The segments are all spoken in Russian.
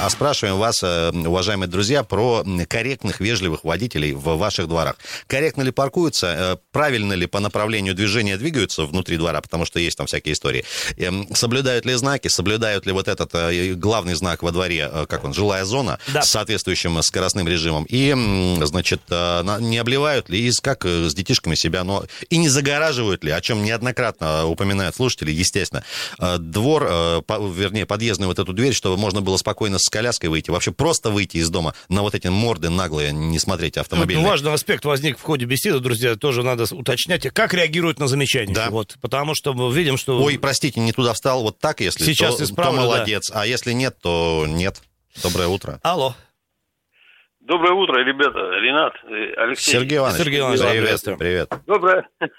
А спрашиваем вас, э, уважаемые друзья, про корректных, вежливых водителей в ваших дворах. Корректно ли паркуются, э, правильно ли по направлению движения двигаются внутри двора, потому что есть там всякие истории. Эм, соблюдают ли знаки, соблюдают ли вот этот э, главный знак во дворе, как он, жилая зона, да. с соответствующим скоростным режимом. И, значит, не обливают ли, и как с детишками себя, но и не загораживают ли, о чем неоднократно упоминают слушатели, естественно, двор, вернее, подъездную вот эту дверь, чтобы можно было спокойно с коляской выйти, вообще просто выйти из дома, на вот эти морды наглые, не смотреть автомобиль. Ну, важный аспект возник в ходе беседы, друзья, тоже надо уточнять, как реагируют на замечания. Да. Вот, потому что мы видим, что... Ой, простите, не туда встал, вот так, если Сейчас то, исправлю, то молодец, да. а если нет, то нет. Доброе утро. Алло. Доброе утро, ребята. Ренат, э, Алексей. Сергей Иванович. Сергей Иванович, привет. Привет. Доброе,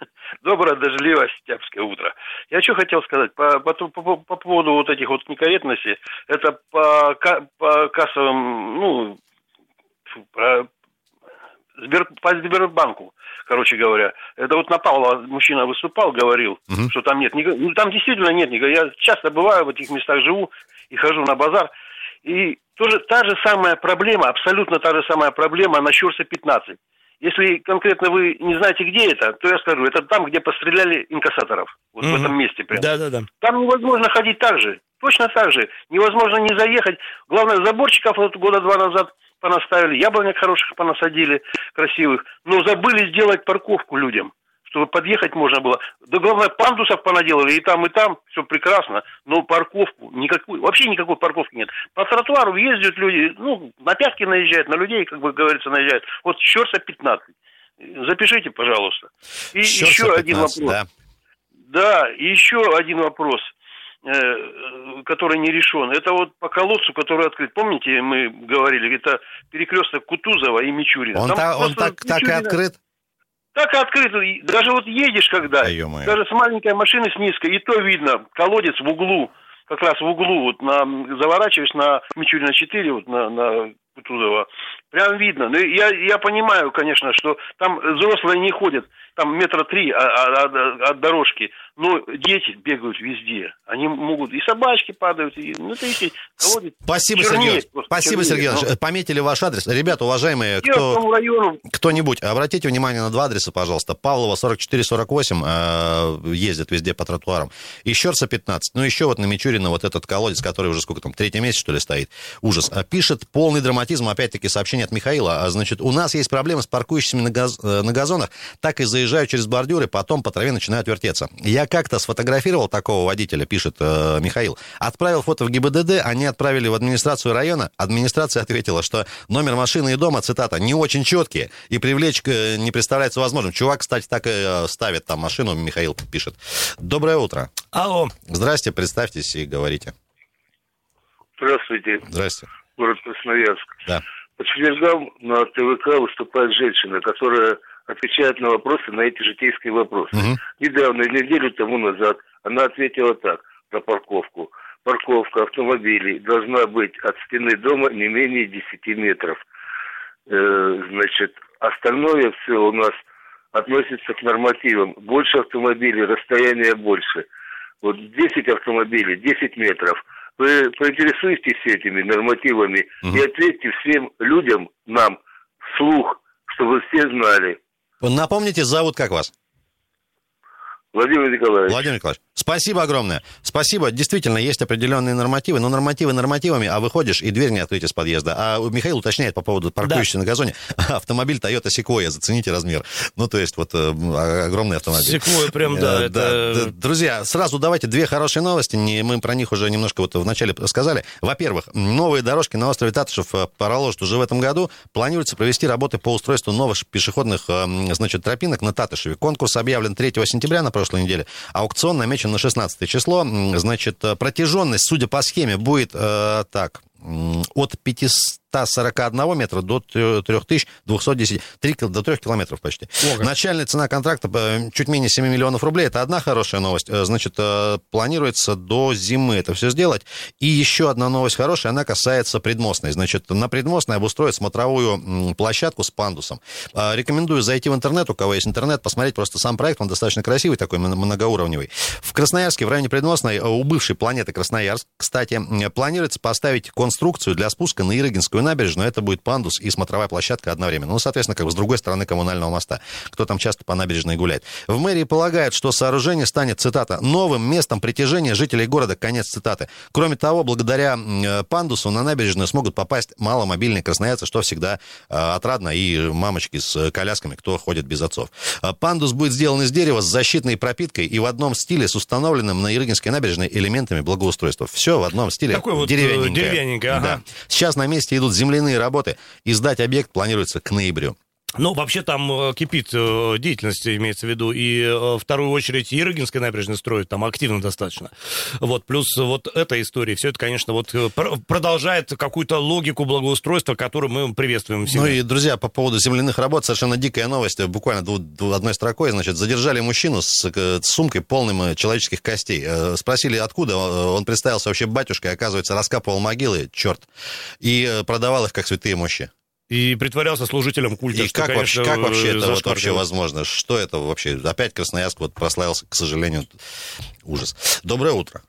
доброе дождливое сентябрьское утро. Я что хотел сказать по, по, по, по поводу вот этих вот некорректностей. Это по, по кассовым, ну, про, Сбер, по Сбербанку, короче говоря. Это вот на Павла мужчина выступал, говорил, угу. что там нет. Ну, там действительно нет. Я часто бываю в этих местах, живу и хожу на базар. И тоже та же самая проблема, абсолютно та же самая проблема на Щурса 15. Если конкретно вы не знаете, где это, то я скажу, это там, где постреляли инкассаторов. Вот mm-hmm. в этом месте прямо. Да, да, да. Там невозможно ходить так же. Точно так же. Невозможно не заехать. Главное, заборчиков вот года два назад понаставили, яблонек хороших понасадили, красивых. Но забыли сделать парковку людям чтобы подъехать можно было. Да главное, пандусов понаделали и там, и там, все прекрасно, но парковку никакую, вообще никакой парковки нет. По тротуару ездят люди, ну, на пятки наезжают, на людей, как бы говорится, наезжают. Вот Щерса 15. Запишите, пожалуйста. И Щерса еще 15, один вопрос. Да. да, и еще один вопрос э, который не решен. Это вот по колодцу, который открыт. Помните, мы говорили, это перекресток Кутузова и Мичурина. Он, та, он так, Мичурина... так и открыт? Так открыто. Даже вот едешь когда, да, даже с маленькой машины с низкой, и то видно, колодец в углу, как раз в углу, вот на, заворачиваешь на Мичурина 4, вот на, на Кутузова, прям видно. Ну, я, я понимаю, конечно, что там взрослые не ходят, там метра три от, от, от дорожки, но дети бегают везде. Они могут, и собачки падают, и, ну, это эти колодец. Спасибо, Сергей. Спасибо, Сергей но... Пометили ваш адрес. Ребята, уважаемые, кто, кто-нибудь, обратите внимание на два адреса, пожалуйста. Павлова 4448 э, ездит везде по тротуарам. И Щерса 15. Ну, еще вот на Мичурина вот этот колодец, который уже сколько там, третий месяц, что ли, стоит. Ужас. А пишет полный драматизм, опять-таки, сообщение от Михаила. А, значит, у нас есть проблемы с паркующимися на, газ, э, на газонах, так и заезжают через бордюры, потом по траве начинают вертеться. Я как-то сфотографировал такого водителя, пишет э, Михаил. Отправил фото в ГИБДД, они отправили в администрацию района. Администрация ответила, что номер машины и дома, цитата, не очень четкие, и привлечь э, не представляется возможным. Чувак, кстати, так и э, ставит там машину, Михаил пишет. Доброе утро. Алло. Здрасте, представьтесь и говорите. Здравствуйте. Здрасте. Город Красноярск. Да. По четвергам на ТВК выступает женщина, которая отвечает на вопросы, на эти житейские вопросы. Угу. Недавно, неделю тому назад, она ответила так про парковку. Парковка автомобилей должна быть от стены дома не менее 10 метров. Э, значит, остальное все у нас относится к нормативам. Больше автомобилей, расстояние больше. Вот 10 автомобилей, 10 метров. Вы поинтересуйтесь этими нормативами угу. и ответьте всем людям, нам, вслух, чтобы все знали. Напомните, зовут как вас? Владимир Николаевич. Владимир Николаевич. Спасибо огромное. Спасибо. Действительно, есть определенные нормативы, но нормативы нормативами, а выходишь, и дверь не открыть из подъезда. А Михаил уточняет по поводу паркующейся да. на газоне. Автомобиль Toyota Sequoia, зацените размер. Ну, то есть, вот э, огромный автомобиль. Sequoia прям, да. Э, это... Друзья, сразу давайте две хорошие новости. Мы про них уже немножко вот вначале сказали. Во-первых, новые дорожки на острове Татышев э, проложат уже в этом году. Планируется провести работы по устройству новых пешеходных, значит, тропинок на Татышеве. Конкурс объявлен 3 сентября на прошлой неделе. Аукцион намечен на 16 число. Значит, э, протяженность, судя по схеме, будет э, так. От 541 метра до 3210, 3, до 3 километров почти. Ого. Начальная цена контракта э, чуть менее 7 миллионов рублей. Это одна хорошая новость. Э, значит, э, планируется до зимы это все сделать. И еще одна новость хорошая, она касается предмостной. Значит, на предмостной обустроят смотровую площадку с пандусом. Рекомендую зайти в интернет, у кого есть интернет, посмотреть просто сам проект. Он достаточно красивый, такой многоуровневый. В Красноярске, в районе предмостной, у бывшей планеты Красноярск, кстати, планируется поставить конструкцию для спуска на Ирыгинскую набережную. Это будет пандус и смотровая площадка одновременно. Ну, соответственно, как бы с другой стороны коммунального моста. Кто там часто по набережной гуляет. В мэрии полагают, что сооружение станет, цитата, новым местом притяжения жителей города. Конец цитаты. Кроме того, благодаря э, пандусу на набережную смогут попасть маломобильные красноярцы, что всегда э, отрадно, и мамочки с колясками, кто ходит без отцов. Э, пандус будет сделан из дерева с защитной пропиткой и в одном стиле с установленным на Ирыгинской набережной элементами благоустройства. Все в одном стиле. Такой вот деревянненькое. деревянненькое ага. да. Сейчас на месте идут земляные работы, и сдать объект планируется к ноябрю. Ну, вообще там э, кипит э, деятельность, имеется в виду, и э, вторую очередь Ирогинская набережная строят там активно достаточно. Вот, плюс вот эта история, все это, конечно, вот продолжает какую-то логику благоустройства, которую мы приветствуем всегда. Ну и, друзья, по поводу земляных работ, совершенно дикая новость, буквально одной строкой, значит, задержали мужчину с сумкой полным человеческих костей. Спросили, откуда, он представился вообще батюшкой, оказывается, раскапывал могилы, черт, и продавал их как святые мощи. И притворялся служителем культа. И что, как, конечно, вообще, как вообще это вот вообще возможно? Что это вообще? Опять Красноярск вот прославился, к сожалению, ужас. Доброе утро.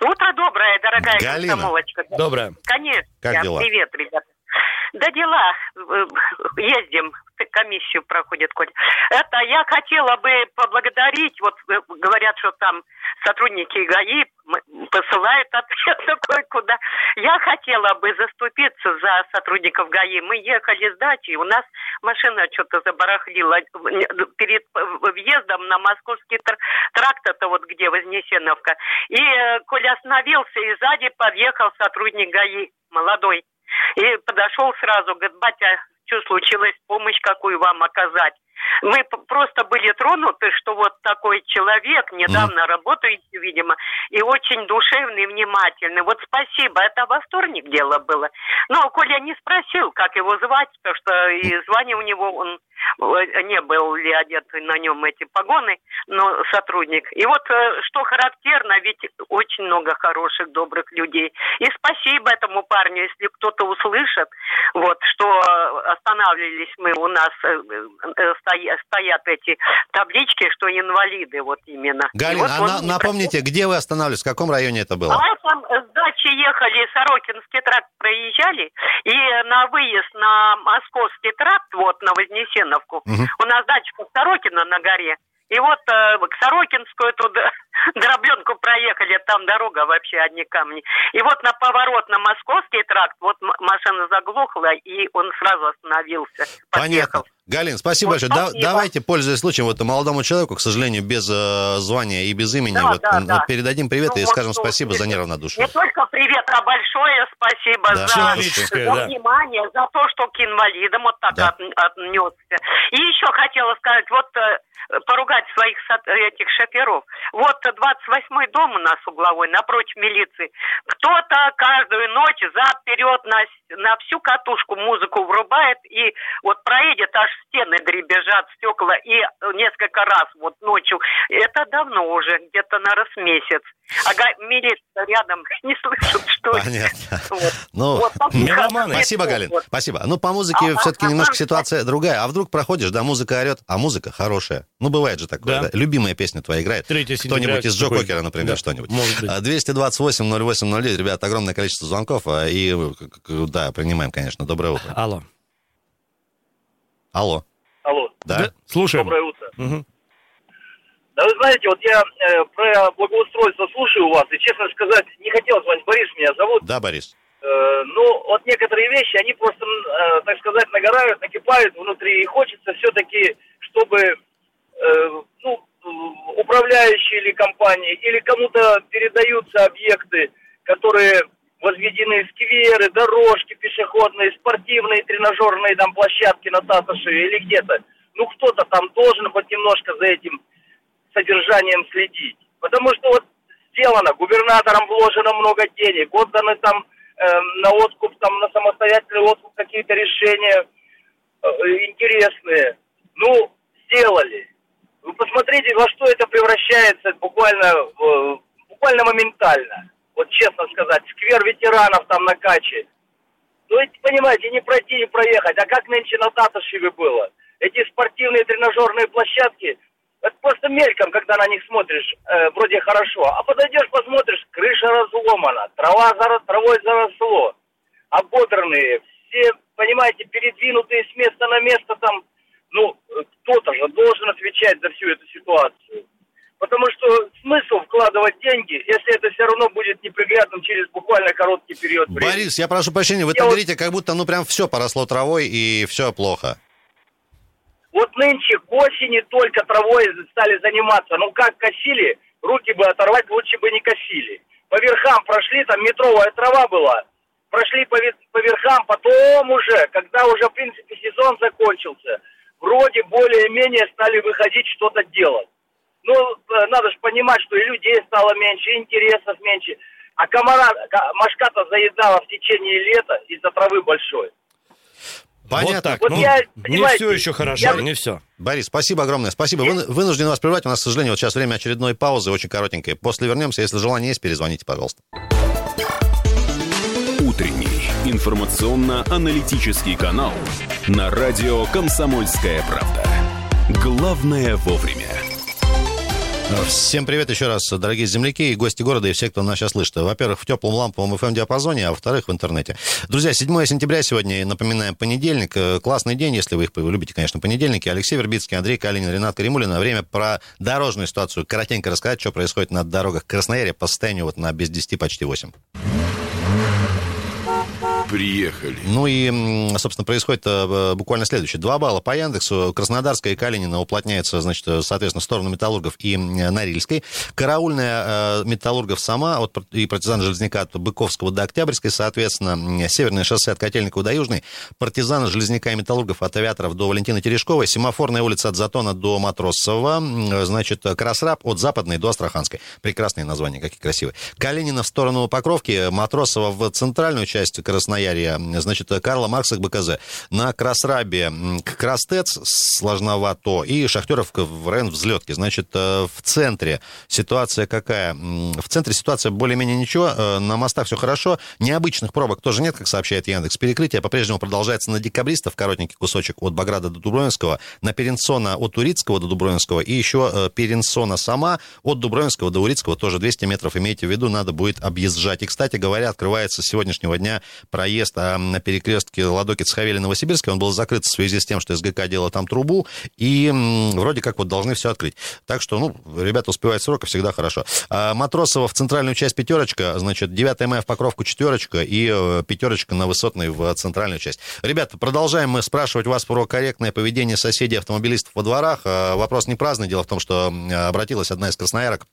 Утро доброе, дорогая Галина. комсомолочка. Доброе. Конечно. Как дела? Привет, ребята. Да дела. Ездим комиссию проходит, Коль. Это я хотела бы поблагодарить, вот э, говорят, что там сотрудники ГАИ посылают ответ такой, куда. Я хотела бы заступиться за сотрудников ГАИ. Мы ехали с дачи, у нас машина что-то забарахлила перед въездом на московский тракт, это вот где Вознесеновка. И э, Коля остановился, и сзади подъехал сотрудник ГАИ, молодой. И подошел сразу, говорит, батя, что случилось, помощь какую вам оказать. Мы просто были тронуты, что вот такой человек, недавно mm. работающий, видимо, и очень душевный, внимательный. Вот спасибо, это во вторник дело было. Но Коля не спросил, как его звать, потому что и звание у него, он э, не был ли одет на нем эти погоны, но сотрудник. И вот э, что характерно, ведь очень много хороших, добрых людей. И спасибо этому парню, если кто-то услышит, вот, что останавливались мы у нас э, стоят эти таблички, что инвалиды вот именно. Галина, вот а на, напомните, про... где вы останавливались, в каком районе это было? А там с дачи ехали, Сорокинский тракт проезжали, и на выезд на Московский тракт, вот на Вознесеновку, угу. у нас дача Сорокина на горе, и вот э, к Сорокинскую туда дробленку проехали, там дорога вообще одни камни. И вот на поворот на Московский тракт, вот машина заглохла, и он сразу остановился. Понятно. Галин, спасибо большое. Спасибо. Да, давайте, пользуясь случаем, вот молодому человеку, к сожалению, без э, звания и без имени, да, вот, да, да. передадим привет ну, и вот, скажем спасибо за неравнодушие. Не только привет, а большое спасибо да. за, за да. внимание, за то, что к инвалидам вот так да. от, отнесся. И еще хотела сказать, вот э, поругать своих этих шоферов. Вот 28-й дом у нас угловой, напротив милиции. Кто-то каждую ночь за-вперед на, на всю катушку музыку врубает и вот проедет аж стены дребезжат, стекла, и несколько раз вот ночью. Это давно уже, где-то на раз месяц. А милиция рядом не слышит, что... Понятно. Вот. Ну, вот, спасибо, Галин, вот. спасибо. Ну, по музыке а, все-таки а, немножко а, ситуация другая. А вдруг проходишь, да, музыка орет, а музыка хорошая. Ну, бывает же такое, да. да? Любимая песня твоя играет. Кто-нибудь из Джо такой... Кокера, например, да, что-нибудь. 228-08-09, ребят, огромное количество звонков. А, и, да, принимаем, конечно. Доброе утро. Алло. Алло. Алло. Да? да? Слушаем. Доброе утро. Угу. Да вы знаете, вот я э, про благоустройство слушаю у вас, и, честно сказать, не хотел звонить. Борис меня зовут. Да, Борис. Э, ну, вот некоторые вещи, они просто, э, так сказать, нагорают, накипают внутри, и хочется все-таки, чтобы, э, ну, управляющие или компании, или кому-то передаются объекты, которые возведены скверы, дорожки пешеходные, спортивные, тренажерные там площадки на Таташе или где-то. Ну, кто-то там должен хоть немножко за этим содержанием следить. Потому что вот сделано, губернатором вложено много денег, отданы там э, на откуп, там, на самостоятельный откуп какие-то решения э, интересные. Ну, сделали. Вы посмотрите, во что это превращается буквально, э, буквально моментально. Вот честно сказать, сквер ветеранов там на Каче. Ну, эти, понимаете, не пройти, не проехать. А как нынче на Татушеве было? Эти спортивные тренажерные площадки, это просто мельком, когда на них смотришь, э, вроде хорошо. А подойдешь, посмотришь, крыша разломана, трава зарос, травой заросло, ободранные, все, понимаете, передвинутые с места на место там. Ну, кто-то же должен отвечать за всю эту ситуацию. Вкладывать деньги, если это все равно будет неприглядным через буквально короткий период времени. Борис, я прошу прощения, вы я так вот... говорите, как будто ну прям все поросло травой и все плохо. Вот нынче к осени только травой стали заниматься. Ну как косили, руки бы оторвать, лучше бы не косили. По верхам прошли, там метровая трава была. Прошли по, по верхам, потом уже, когда уже, в принципе, сезон закончился, вроде более-менее стали выходить что-то делать. Ну, э, надо же понимать, что и людей стало меньше, и интересов меньше. А комара, машка-то заедала в течение лета из-за травы большой. Понятно. Вот так. Вот ну, я, не все еще хорошо, я... не все. Борис, спасибо огромное. Спасибо. Вы, вынуждены вас прервать. У нас, к сожалению, вот сейчас время очередной паузы, очень коротенькой. После вернемся. Если желание есть, перезвоните, пожалуйста. Утренний информационно-аналитический канал на радио «Комсомольская правда». Главное вовремя. Всем привет еще раз, дорогие земляки и гости города и все, кто нас сейчас слышит. Во-первых, в теплом ламповом FM-диапазоне, а во-вторых, в интернете. Друзья, 7 сентября сегодня, напоминаем, понедельник. Э, классный день, если вы их любите, конечно, понедельники. Алексей Вербицкий, Андрей Калинин, Ренат Каримулин. Время про дорожную ситуацию коротенько рассказать, что происходит на дорогах Красноярья по состоянию вот на без 10, почти 8 приехали. Ну и, собственно, происходит э, буквально следующее. Два балла по Яндексу. Краснодарская и Калинина уплотняется, значит, соответственно, в сторону Металлургов и Норильской. Караульная э, Металлургов сама от, и партизан Железняка от Быковского до Октябрьской, соответственно, Северное шоссе от Котельникова до Южной, партизаны Железняка и Металлургов от Авиаторов до Валентины Терешковой, Семафорная улица от Затона до Матросова, значит, Красраб от Западной до Астраханской. Прекрасные названия, какие красивые. Калинина в сторону Покровки, Матросова в центральную часть Красноярска, Красноярья, значит, Карла Маркса к БКЗ. На Красрабе Крастец сложновато и Шахтеров в район взлетки. Значит, э, в центре ситуация какая? В центре ситуация более-менее ничего, э, на мостах все хорошо, необычных пробок тоже нет, как сообщает Яндекс. Перекрытие по-прежнему продолжается на Декабристов, коротенький кусочек от Баграда до Дубровинского, на Перенсона от Урицкого до Дубровинского и еще э, Перенсона сама от Дубровинского до Урицкого тоже 200 метров, имейте в виду, надо будет объезжать. И, кстати говоря, открывается с сегодняшнего дня проезд а, на перекрестке Ладоки-Цхавели-Новосибирской. Он был закрыт в связи с тем, что СГК делала там трубу, и вроде как вот должны все открыть. Так что, ну, ребята успевают срока, всегда хорошо. А Матросова в центральную часть пятерочка, значит, 9 мая в Покровку четверочка и э, пятерочка на Высотной в центральную часть. Ребята, продолжаем мы спрашивать вас про корректное поведение соседей автомобилистов во дворах. А, вопрос не праздный. Дело в том, что обратилась одна из красноярок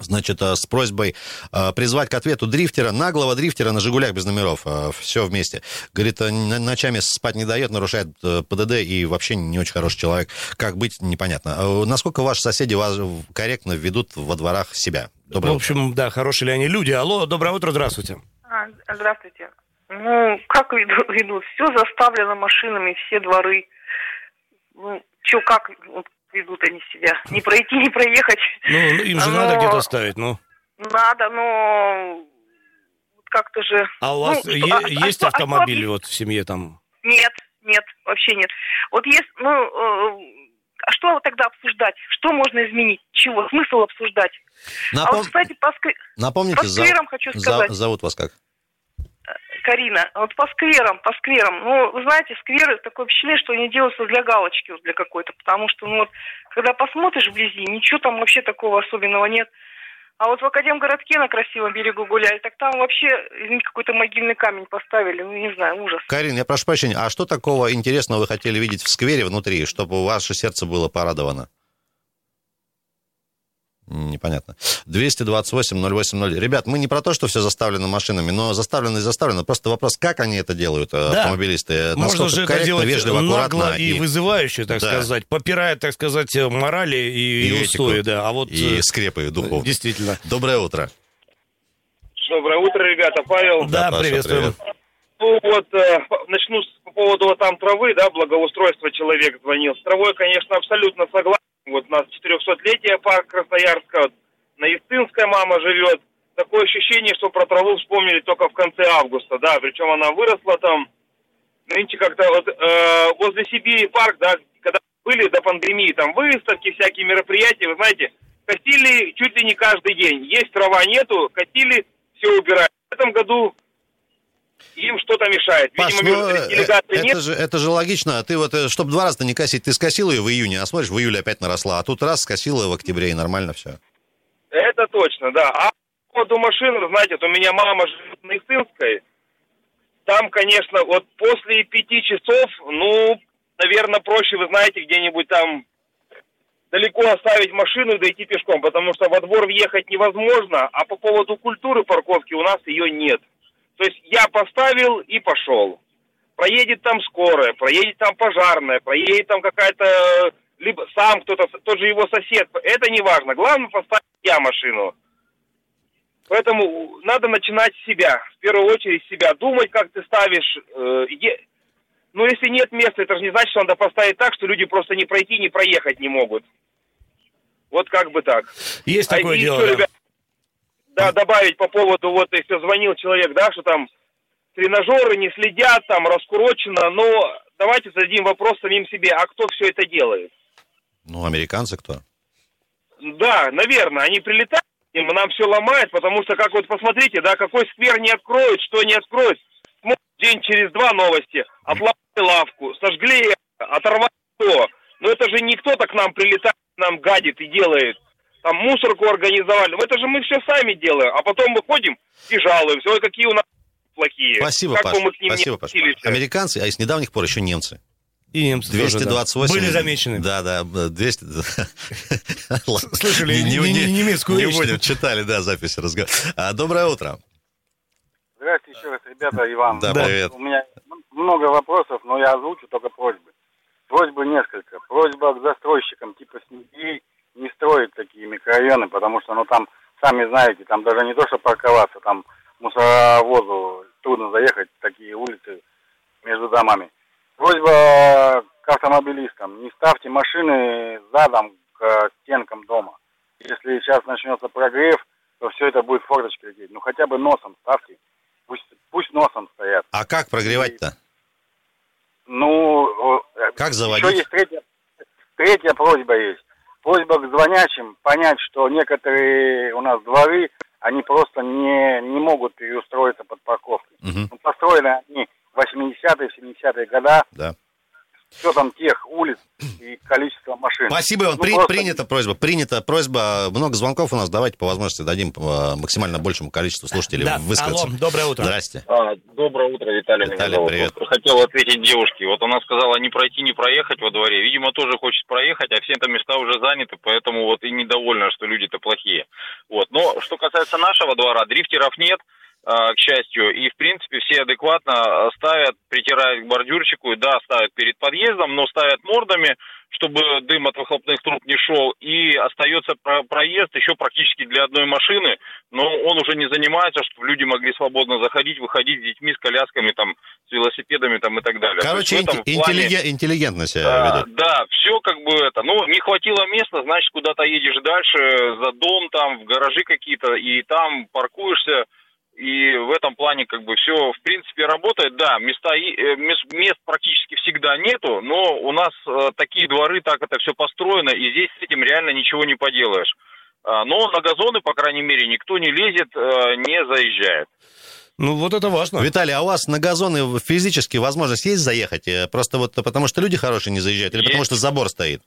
значит, э, с просьбой э, призвать к ответу дрифтера, наглого дрифтера на «Жигулях» без номеров, э, все вместе. Говорит, ночами спать не дает, нарушает ПДД и вообще не очень хороший человек. Как быть, непонятно. Насколько ваши соседи вас корректно ведут во дворах себя? Доброе В общем, утро. да, хорошие ли они люди. Алло, доброе утро, здравствуйте. А, здравствуйте. Ну, как ведут? Все заставлено машинами, все дворы. Ну, что, как, ведут они себя. Не пройти, не проехать. Ну, ну им же но... надо где-то ставить, ну. Надо, но как-то же... А у вас ну, е- а, есть а, автомобиль а, вот в семье там? Нет, нет, вообще нет. Вот есть, ну, э, а что тогда обсуждать? Что можно изменить? Чего? Смысл обсуждать? Напом... А вот, кстати, по, ск... Напомните, по скверам за... хочу сказать. За... Зовут вас как? Карина, вот по скверам, по скверам, ну, вы знаете, скверы, такое впечатление, что они делаются для галочки, вот для какой-то, потому что, ну, вот, когда посмотришь вблизи, ничего там вообще такого особенного нет. А вот в Академгородке на красивом берегу гуляли, так там вообще какой-то могильный камень поставили, ну, не знаю, ужас. Карин, я прошу прощения, а что такого интересного вы хотели видеть в сквере внутри, чтобы ваше сердце было порадовано? Непонятно. 228-080. Ребят, мы не про то, что все заставлено машинами, но заставлено и заставлено. Просто вопрос, как они это делают, э, да. автомобилисты? Можно же это делать вежливо, нагло и, и вызывающе, так да. сказать, попирая, так сказать, морали и, и, и устои. Да. А вот... И э, скрепы духовные. Действительно. Доброе утро. Доброе утро, ребята. Павел. Да, Паша, приветствуем. привет. Ну вот, э, начну с- по поводу там травы, да, благоустройства человек звонил. С травой, конечно, абсолютно согласен. Вот у нас 400-летие парк Красноярска, на Истинской мама живет. Такое ощущение, что про траву вспомнили только в конце августа, да, причем она выросла там. Нынче как-то вот э, возле Сибири парк, да, когда были до пандемии, там выставки, всякие мероприятия, вы знаете, косили чуть ли не каждый день. Есть трава, нету, косили, все убирают. В этом году им что-то мешает. Паш, Видимо, ну, между э, это, нет. же, это же логично. Ты вот, э, чтобы два раза не косить, ты скосил ее в июне, а смотришь, в июле опять наросла. А тут раз скосила в октябре, и нормально все. Это точно, да. А по поводу машин, знаете, вот у меня мама живет на Ихтынской. Там, конечно, вот после пяти часов, ну, наверное, проще, вы знаете, где-нибудь там далеко оставить машину и дойти пешком, потому что во двор въехать невозможно, а по поводу культуры парковки у нас ее нет. То есть я поставил и пошел. Проедет там скорая, проедет там пожарная, проедет там какая-то, либо сам кто-то, тот же его сосед. Это не важно. Главное поставить я машину. Поэтому надо начинать с себя. В первую очередь с себя. Думать, как ты ставишь. э, е- Ну, если нет места, это же не значит, что надо поставить так, что люди просто не пройти, не проехать не могут. Вот как бы так. Есть А такое дело. еще, да. ребят, да, добавить по поводу, вот, если звонил человек, да, что там тренажеры не следят, там, раскурочено, но давайте зададим вопрос самим себе, а кто все это делает? Ну, американцы кто? Да, наверное, они прилетают, и нам все ломает, потому что, как вот посмотрите, да, какой сквер не откроют, что не откроют. День через два новости. Отломали лавку, сожгли, оторвали то. Но это же не кто-то к нам прилетает, нам гадит и делает. Там мусорку организовали. Ну, Это же мы все сами делаем. А потом мы ходим и жалуемся. Ой, какие у нас плохие. Спасибо, как Паш. бы мы к ним Спасибо, не Паш. Американцы, а с недавних пор еще немцы. И немцы тоже, да. 228. Были замечены. Да, да, 200. Слышали не- не- не- немецкую не будем, читали, да, запись разговора. А, Доброе утро. Здравствуйте еще раз, ребята, Иван. Да, привет. У меня много вопросов, но я озвучу только просьбы. Просьбы несколько. Просьба к застройщикам типа СНГИ не строить такие микрорайоны, потому что, ну, там, сами знаете, там даже не то, что парковаться, там мусоровозу трудно заехать, такие улицы между домами. Просьба к автомобилистам, не ставьте машины задом к стенкам дома. Если сейчас начнется прогрев, то все это будет форточки лететь. Ну, хотя бы носом ставьте. Пусть, пусть носом стоят. А как прогревать-то? Ну, э, Как еще заводить? есть третья, третья просьба есть. Просьба к звонящим понять, что некоторые у нас дворы, они просто не, не могут переустроиться под парковкой. Мгм, Ну, построены они в 80-е, 70-е года, да. С учетом тех улиц и количества машин. Спасибо, Иван. Ну, При- просто- Принята просьба. Принята просьба. Много звонков у нас. Давайте по возможности дадим э, максимально большему количеству слушателей Да, высказаться. алло, доброе утро. Здрасте. А, доброе утро, Виталий. Виталий, зовут. привет. Вот Хотел ответить девушке. Вот она сказала не пройти, не проехать во дворе. Видимо, тоже хочет проехать, а все там места уже заняты, поэтому вот и недовольна, что люди-то плохие. Вот. Но что касается нашего двора, дрифтеров нет, а, к счастью, и в принципе все адекватно а, ставят, притирают к бордюрчику, да, ставят перед подъездом, но ставят мордами, чтобы дым от выхлопных труб не шел, и остается про- проезд еще практически для одной машины, но он уже не занимается, чтобы люди могли свободно заходить, выходить с детьми, с колясками, там, с велосипедами там, и так далее. Короче, инте- плане, интеллиге- интеллигентно себя ведут. да, все как бы это. Ну, не хватило места, значит, куда-то едешь дальше, за дом там, в гаражи какие-то, и там паркуешься. И в этом плане как бы все в принципе работает. Да, места, э, мес- мест практически всегда нету, но у нас э, такие дворы, так это все построено, и здесь с этим реально ничего не поделаешь. А, но на газоны, по крайней мере, никто не лезет, э, не заезжает. Ну, вот это важно. Виталий, а у вас на газоны физически возможность есть заехать? Просто вот потому что люди хорошие не заезжают или потому Есть. что забор стоит?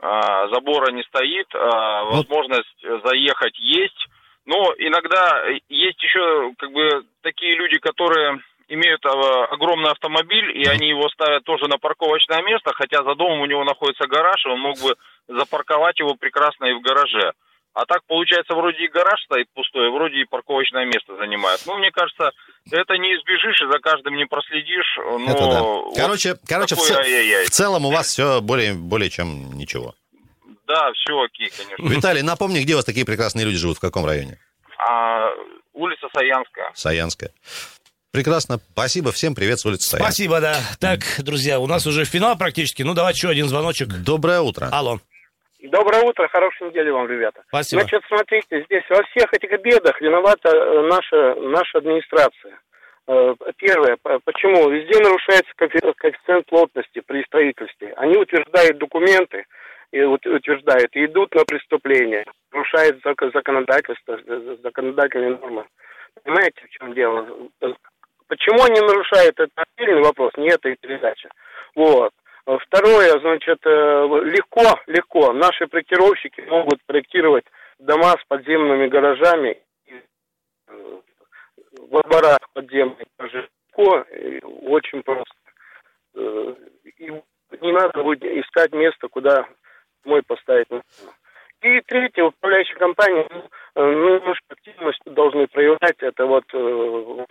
А, забора не стоит, а, Вот. возможность заехать есть. Но иногда есть еще как бы такие люди, которые имеют а, огромный автомобиль, и они его ставят тоже на парковочное место, хотя за домом у него находится гараж, и он мог бы запарковать его прекрасно и в гараже. А так, получается, вроде и гараж стоит пустой, вроде и парковочное место занимает. Ну, мне кажется, это не избежишь, и за каждым не проследишь. Но Это да. вот Короче, короче в, такой ц- ай-яй-яй. в целом у вас все более, более чем ничего. Да, все окей, конечно. Виталий, напомни, где у вас такие прекрасные люди живут, в каком районе? а, улица Саянская. Саянская. Прекрасно. Спасибо. Всем привет с улицы Саянская. Спасибо, да. Так, друзья, у нас уже финал практически. Ну, давай еще один звоночек. Доброе утро. Алло. Доброе утро, хорошей недели вам, ребята. Спасибо. Значит, смотрите, здесь во всех этих бедах виновата э, наша, наша администрация. Э, первое, почему? Везде нарушается коэффициент плотности при строительстве. Они утверждают документы, и утверждают, идут на преступление, нарушают законодательство, законодательные нормы. Понимаете, в чем дело? Почему они нарушают, это отдельный вопрос, не эта передача. Вот. Второе, значит, э, легко, легко. Наши проектировщики могут проектировать дома с подземными гаражами э, во дворах подземных легко, очень просто. Э, и не надо будет искать место, куда мой поставить И третье, управляющая компания, ну, немножко активность должны проявлять. Это вот э, в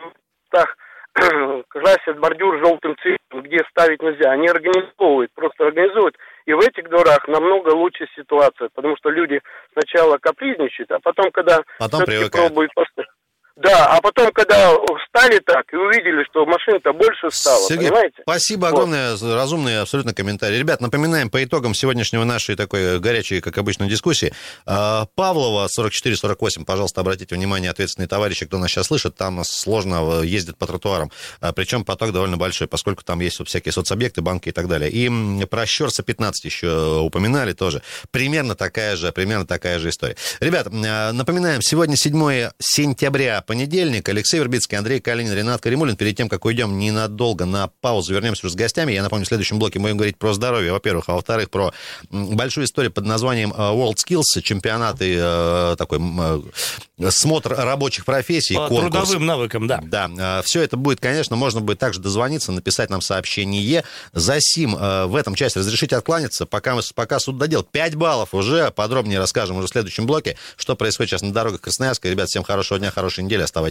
местах красят бордюр желтым цветом, где ставить нельзя. Они организовывают, просто организуют. И в этих дворах намного лучше ситуация, потому что люди сначала капризничают, а потом, когда потом пробуют поставить да, а потом, когда встали так и увидели, что машин-то больше стало, Сергей, понимаете? спасибо огромное, вот. разумный абсолютно комментарий. Ребят, напоминаем по итогам сегодняшнего нашей такой горячей, как обычно, дискуссии. А, Павлова, 44-48, пожалуйста, обратите внимание, ответственные товарищи, кто нас сейчас слышит, там сложно э, ездит по тротуарам. А, Причем поток довольно большой, поскольку там есть всякие соцобъекты, банки и так далее. И про Щерса 15 еще упоминали тоже. Примерно такая же, примерно такая же история. Ребят, а, напоминаем, сегодня 7 сентября, понедельник. Алексей Вербицкий, Андрей Калинин, Ренат Каримулин. Перед тем, как уйдем ненадолго на паузу, вернемся уже с гостями. Я напомню, в следующем блоке мы будем говорить про здоровье, во-первых, а во-вторых, про большую историю под названием э, World Skills, чемпионаты, э, такой э, смотр рабочих профессий, По конкурс. трудовым навыкам, да. Да, все это будет, конечно, можно будет также дозвониться, написать нам сообщение. За сим в этом части разрешите откланяться, пока, мы, пока суд додел. 5 баллов уже, подробнее расскажем уже в следующем блоке, что происходит сейчас на дорогах Красноярска. Ребят, всем хорошего дня, хорошей недели недели. Оставайтесь